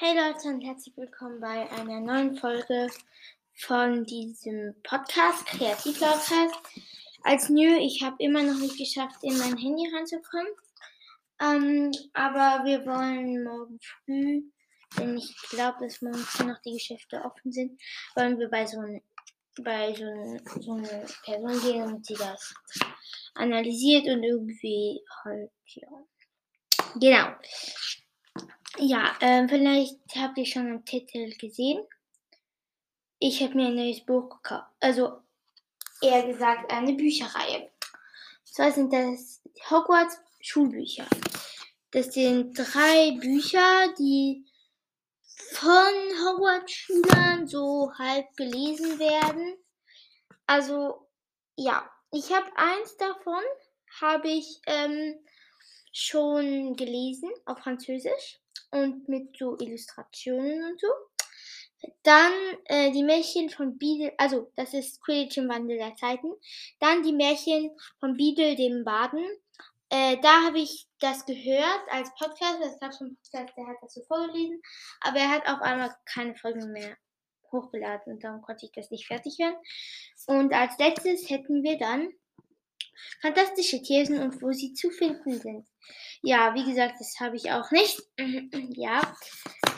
Hey Leute und herzlich willkommen bei einer neuen Folge von diesem Podcast, Kreativlaufheit. Als New, ich habe immer noch nicht geschafft, in mein Handy ranzukommen. Ähm, aber wir wollen morgen früh, denn ich glaube, dass morgen noch die Geschäfte offen sind, wollen wir bei so, ein, bei so, ein, so einer Person gehen und sie das analysiert und irgendwie halt, ja. Genau. Ja, ähm, vielleicht habt ihr schon am Titel gesehen. Ich habe mir ein neues Buch gekauft. Also eher gesagt eine Bücherreihe. Und zwar sind das Hogwarts Schulbücher. Das sind drei Bücher, die von Hogwarts-Schülern so halb gelesen werden. Also ja, ich habe eins davon, habe ich ähm, schon gelesen auf Französisch und mit so Illustrationen und so. Dann äh, die Märchen von Biedel, also das ist Quidditch im Wandel der Zeiten. Dann die Märchen von Biedel dem Baden. Äh, da habe ich das gehört als Podcast. Es gab schon einen Podcast, der hat das so vorgelesen. Aber er hat auf einmal keine Folgen mehr hochgeladen und darum konnte ich das nicht fertig hören. Und als letztes hätten wir dann fantastische Thesen und wo sie zu finden sind. Ja, wie gesagt, das habe ich auch nicht. ja,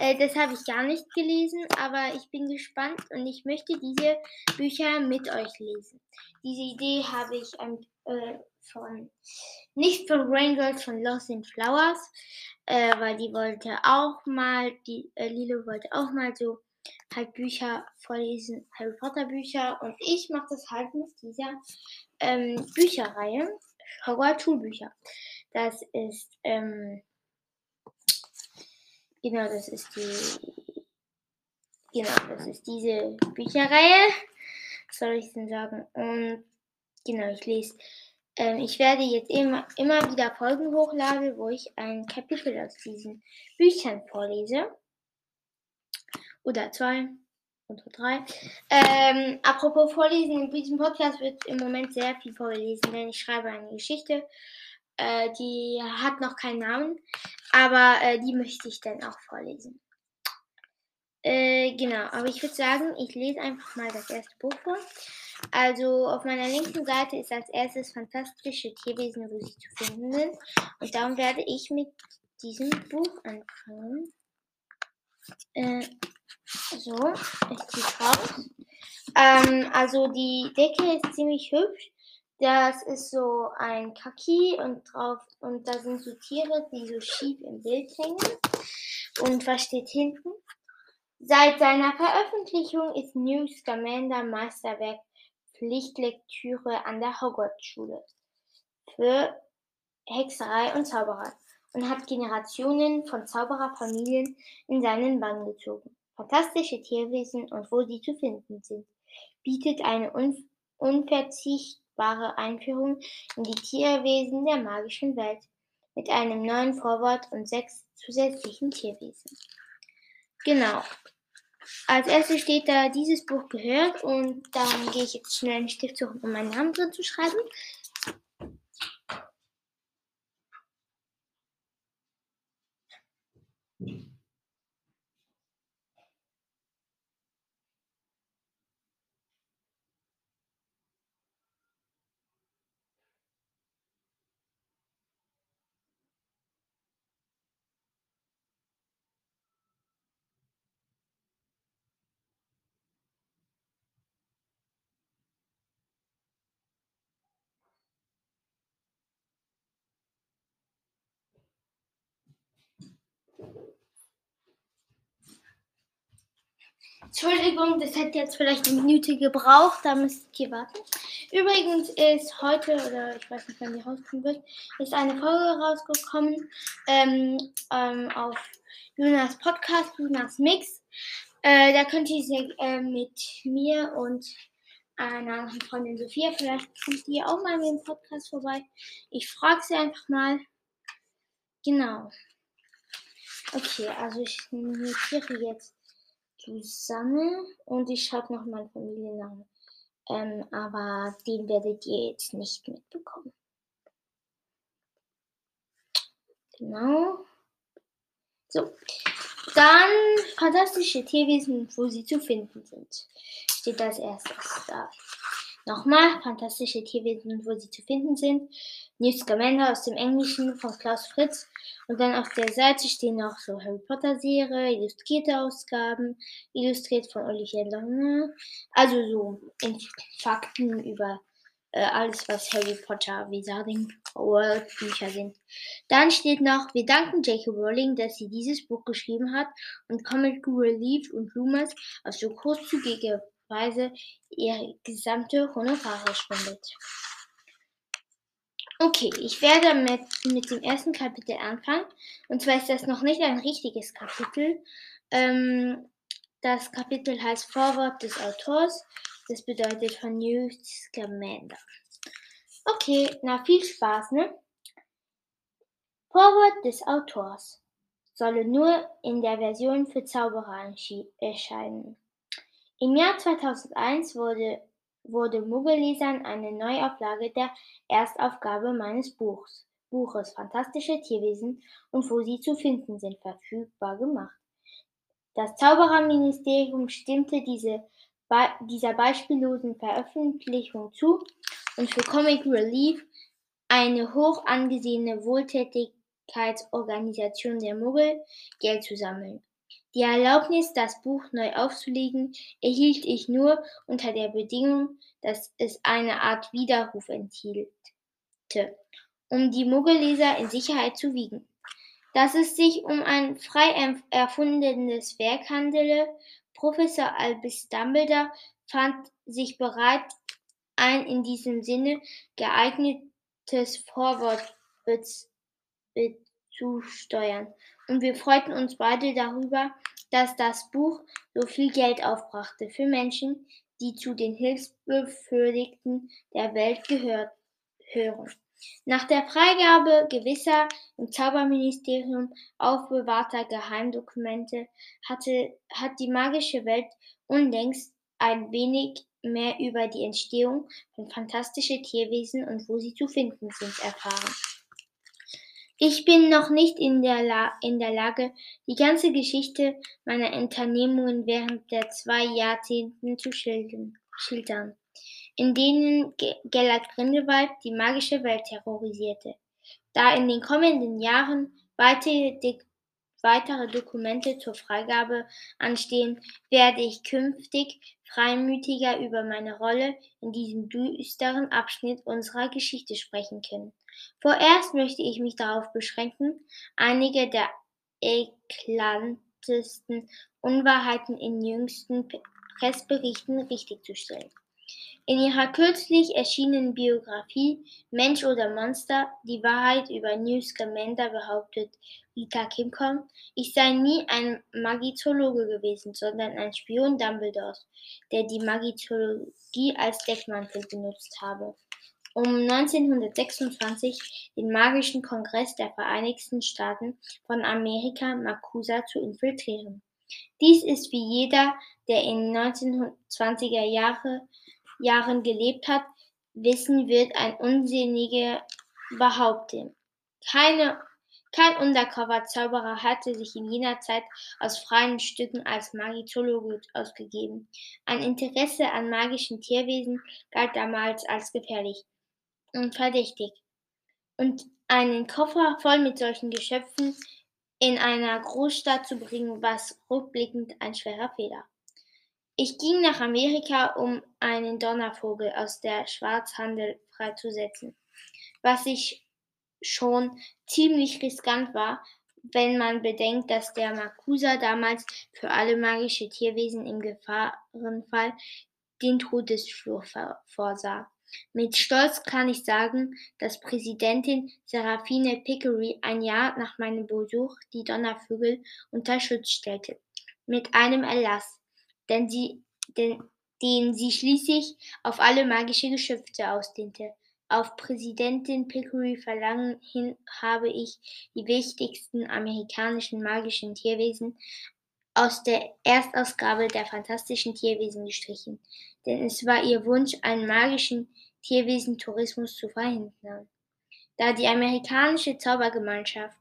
äh, das habe ich gar nicht gelesen, aber ich bin gespannt und ich möchte diese Bücher mit euch lesen. Diese Idee habe ich äh, von, nicht von Rain Girls, von Lost in Flowers, äh, weil die wollte auch mal, die äh, Lilo wollte auch mal so halt Bücher vorlesen, Harry Potter Bücher und ich mache das halt mit dieser ähm, Bücherreihe, Hogwarts Schulbücher. Das ist, ähm, genau, das ist die, genau, das ist diese Bücherreihe. Was soll ich denn sagen? Und genau, ich lese, ähm, ich werde jetzt immer, immer wieder Folgen hochladen, wo ich ein Kapitel aus diesen Büchern vorlese. Oder zwei oder drei. Ähm, apropos Vorlesen, in diesem Podcast wird im Moment sehr viel vorgelesen, denn ich schreibe eine Geschichte äh, die hat noch keinen Namen, aber äh, die möchte ich dann auch vorlesen. Äh, genau, aber ich würde sagen, ich lese einfach mal das erste Buch vor. Also auf meiner linken Seite ist als erstes fantastische Tierwesen, wo sie zu finden sind. Und darum werde ich mit diesem Buch anfangen. Äh, so, ich ziehe raus. Ähm, also die Decke ist ziemlich hübsch. Das ist so ein Kaki und drauf und da sind so Tiere, die so schief im Bild hängen. Und was steht hinten? Seit seiner Veröffentlichung ist New Scamander Meisterwerk Pflichtlektüre an der Hogwarts-Schule für Hexerei und Zauberei und hat Generationen von Zaubererfamilien in seinen Bann gezogen. Fantastische Tierwesen und wo sie zu finden sind, bietet eine un unverzichtbare Einführung in die Tierwesen der magischen Welt mit einem neuen Vorwort und sechs zusätzlichen Tierwesen. Genau. Als erstes steht da dieses Buch gehört und dann gehe ich jetzt schnell einen Stift suchen, um meinen Namen drin zu schreiben. Entschuldigung, das hätte jetzt vielleicht eine Minute gebraucht, da müsst ihr warten. Übrigens ist heute, oder ich weiß nicht, wann die rauskommen wird, ist eine Folge rausgekommen ähm, ähm, auf Jonas Podcast, Jonas Mix. Äh, da könnt ihr sie äh, mit mir und einer anderen Freundin Sophia, vielleicht kommt die auch mal mit dem Podcast vorbei. Ich frage sie einfach mal. Genau. Okay, also ich notiere jetzt zusammen und ich schreibe noch meinen Familiennamen. Ähm, aber den werdet ihr jetzt nicht mitbekommen. Genau. So. Dann fantastische Tierwesen, wo sie zu finden sind. Steht als erstes da. Nochmal, fantastische Tierwesen, wo sie zu finden sind. News Scamander aus dem Englischen von Klaus Fritz. Und dann auf der Seite stehen noch so Harry Potter Serie, illustrierte Ausgaben, illustriert von Olivier Lange. Also so Fakten über äh, alles, was Harry Potter Wizarding World Bücher sind. Dann steht noch, wir danken J.K. Rowling, dass sie dieses Buch geschrieben hat und Comic Relief und Lumos auf so großzügige Weise ihre gesamte Honorare spendet. Okay, ich werde mit, mit dem ersten Kapitel anfangen. Und zwar ist das noch nicht ein richtiges Kapitel. Ähm, das Kapitel heißt Vorwort des Autors. Das bedeutet von New Scamander. Okay, na viel Spaß, ne? Vorwort des Autors solle nur in der Version für Zauberer erscheinen. Im Jahr 2001 wurde, wurde Muggellesern eine Neuauflage der Erstaufgabe meines Buchs, Buches Fantastische Tierwesen und wo sie zu finden sind verfügbar gemacht. Das Zaubererministerium stimmte diese dieser beispiellosen Veröffentlichung zu und für Comic Relief, eine hoch angesehene Wohltätigkeitsorganisation der Muggel, Geld zu sammeln. Die Erlaubnis, das Buch neu aufzulegen, erhielt ich nur unter der Bedingung, dass es eine Art Widerruf enthielte, um die Muggelleser in Sicherheit zu wiegen. Dass es sich um ein frei erfundenes Werk handele, Professor Albus Dumbledore fand sich bereit, ein in diesem Sinne geeignetes Vorwort zusteuern. Und wir freuten uns beide darüber, dass das Buch so viel Geld aufbrachte für Menschen, die zu den Hilfsbefürdigten der Welt gehört, hören. Nach der Freigabe gewisser im Zauberministerium aufbewahrter Geheimdokumente hatte, hat die magische Welt unlängst ein wenig mehr über die Entstehung von fantastischen Tierwesen und wo sie zu finden sind erfahren. Ich bin noch nicht in der, La in der Lage, die ganze Geschichte meiner Unternehmungen während der zwei Jahrzehnten zu schildern in denen Gellert Grindelwald die magische Welt terrorisierte. Da in den kommenden Jahren weitere, weitere Dokumente zur Freigabe anstehen, werde ich künftig freimütiger über meine Rolle in diesem düsteren Abschnitt unserer Geschichte sprechen können. Vorerst möchte ich mich darauf beschränken, einige der eklatantesten Unwahrheiten in jüngsten Pressberichten richtigzustellen. In ihrer kürzlich erschienenen Biografie "Mensch oder Monster? Die Wahrheit über Newt Scamander" behauptet Rita Kimcom, ich sei nie ein Magizologe gewesen, sondern ein Spion Dumbledores, der die Magizologie als Deckmantel benutzt habe, um 1926 den Magischen Kongress der Vereinigten Staaten von Amerika (MACUSA) zu infiltrieren. Dies ist wie jeder der in 1920er Jahre Jahren gelebt hat, wissen wird, ein unsinnige Behauptung. Keine, kein Undercover-Zauberer hatte sich in jener Zeit aus freien Stücken als Magizologe ausgegeben. Ein Interesse an magischen Tierwesen galt damals als gefährlich verdächtig. Und einen Koffer voll mit solchen Geschöpfen in einer Großstadt zu bringen, war rückblickend ein schwerer Fehler. Ich ging nach Amerika, um einen Donnervogel aus der Schwarzhandel freizusetzen, was ich schon ziemlich riskant war, wenn man bedenkt, dass der Makusa damals für alle magische Tierwesen im Gefahrenfall den Todesfluch vorsah. Mit Stolz kann ich sagen, dass Präsidentin Seraphine Pickery ein Jahr nach meinem Besuch die Donnervögel unter Schutz stellte. Mit einem Erlass, denn sie, den, den sie schließlich auf alle magische Geschöpfe ausdehnte. Auf Präsidentin Pickery Verlangen hin habe ich die wichtigsten amerikanischen magischen Tierwesen aus der Erstausgabe der Fantastischen Tierwesen gestrichen, denn es war ihr Wunsch, einen magischen Tierwesentourismus zu verhindern. Da die amerikanische Zaubergemeinschaft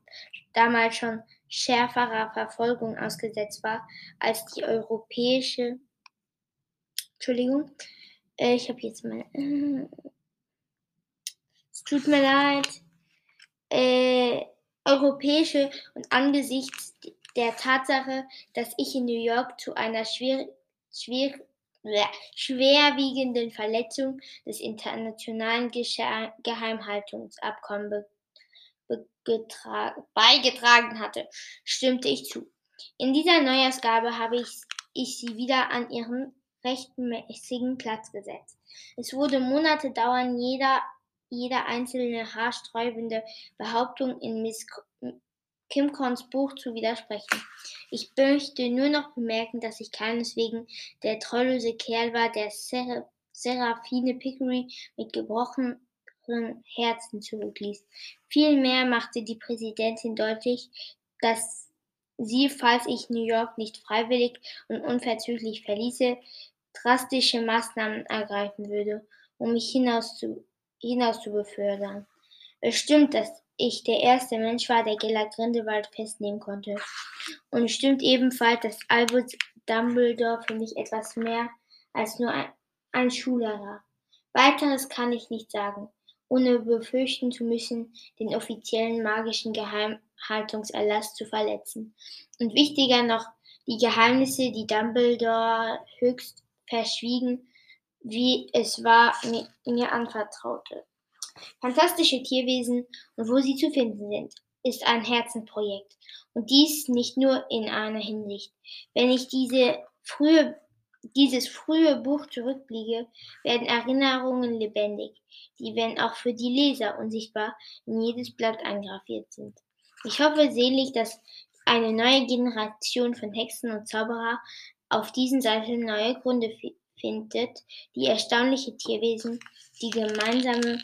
damals schon schärferer Verfolgung ausgesetzt war als die europäische. Entschuldigung, äh, ich habe jetzt mal. Es tut mir leid. Äh, europäische und angesichts der Tatsache, dass ich in New York zu einer schwer, schwer, schwerwiegenden Verletzung des internationalen Geheimhaltungsabkommens beigetragen hatte, stimmte ich zu. In dieser Neuausgabe habe ich, ich sie wieder an ihren rechtmäßigen Platz gesetzt. Es wurde Monate dauern, jeder, jeder einzelne haarsträubende Behauptung in Miss Kimcons Buch zu widersprechen. Ich möchte nur noch bemerken, dass ich keineswegen der treulose Kerl war, der Seraphine Pickery mit gebrochenen Herzen zurückließ. Vielmehr machte die Präsidentin deutlich, dass sie, falls ich New York nicht freiwillig und unverzüglich verließe, drastische Maßnahmen ergreifen würde, um mich hinaus zu, hinaus zu befördern. Es stimmt, dass ich der erste Mensch war, der Gellert Grindelwald festnehmen konnte. Und stimmt ebenfalls, dass Albus Dumbledore für mich etwas mehr als nur ein, ein Schullehrer. Weiteres kann ich nicht sagen ohne befürchten zu müssen, den offiziellen magischen Geheimhaltungserlass zu verletzen. Und wichtiger noch, die Geheimnisse, die Dumbledore höchst verschwiegen, wie es war, mir anvertraute. Fantastische Tierwesen und wo sie zu finden sind, ist ein Herzenprojekt. Und dies nicht nur in einer Hinsicht. Wenn ich diese frühe dieses frühe Buch zurückblicke, werden Erinnerungen lebendig, die, wenn auch für die Leser unsichtbar, in jedes Blatt eingraviert sind. Ich hoffe selig, dass eine neue Generation von Hexen und Zauberer auf diesen Seiten neue Gründe findet, die erstaunliche Tierwesen, die gemeinsame,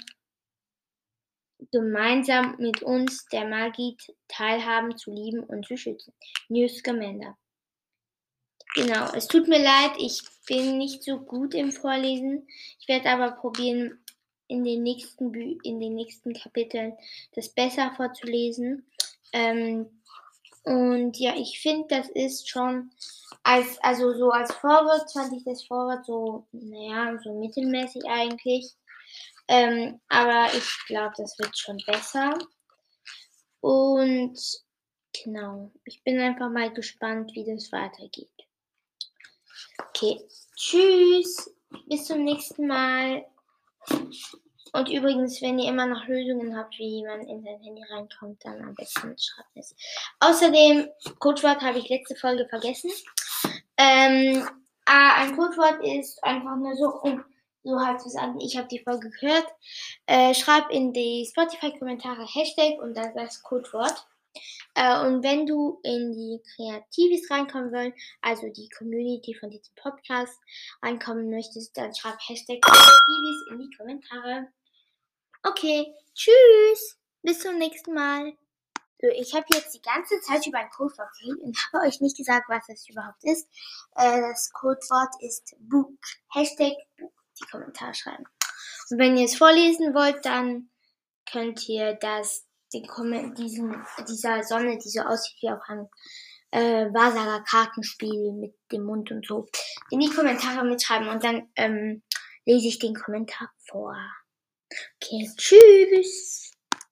gemeinsam mit uns der Magie teilhaben, zu lieben und zu schützen. News Scamander. Genau, es tut mir leid, ich bin nicht so gut im Vorlesen. Ich werde aber probieren, in den nächsten, Bü in den nächsten Kapiteln das besser vorzulesen. Ähm, und ja, ich finde, das ist schon als, also so als Vorwort fand ich das Vorwort so, naja, so mittelmäßig eigentlich. Ähm, aber ich glaube, das wird schon besser. Und genau, ich bin einfach mal gespannt, wie das weitergeht. Okay, tschüss. Bis zum nächsten Mal. Und übrigens, wenn ihr immer noch Lösungen habt, wie man in sein Handy reinkommt, dann am besten schreibt es. Außerdem, Codewort habe ich letzte Folge vergessen. Ähm, ah, ein Codewort ist einfach nur so, um so halt sagen, ich habe die Folge gehört. Äh, schreib in die Spotify-Kommentare Hashtag und dann das Codewort. Äh, und wenn du in die Kreativis reinkommen willst, also die Community von diesem Podcast reinkommen möchtest, dann schreib Hashtag Kreativis in die Kommentare. Okay, tschüss, bis zum nächsten Mal. So, ich habe jetzt die ganze Zeit über ein Codewort geredet und habe euch nicht gesagt, was das überhaupt ist. Äh, das Codewort ist Book. Hashtag Book. Die Kommentare schreiben. Und wenn ihr es vorlesen wollt, dann könnt ihr das den diesen, dieser Sonne, die so aussieht wie auf einem äh, Wahrsager Kartenspiel mit dem Mund und so, in die Kommentare mitschreiben und dann ähm, lese ich den Kommentar vor. Okay, tschüss.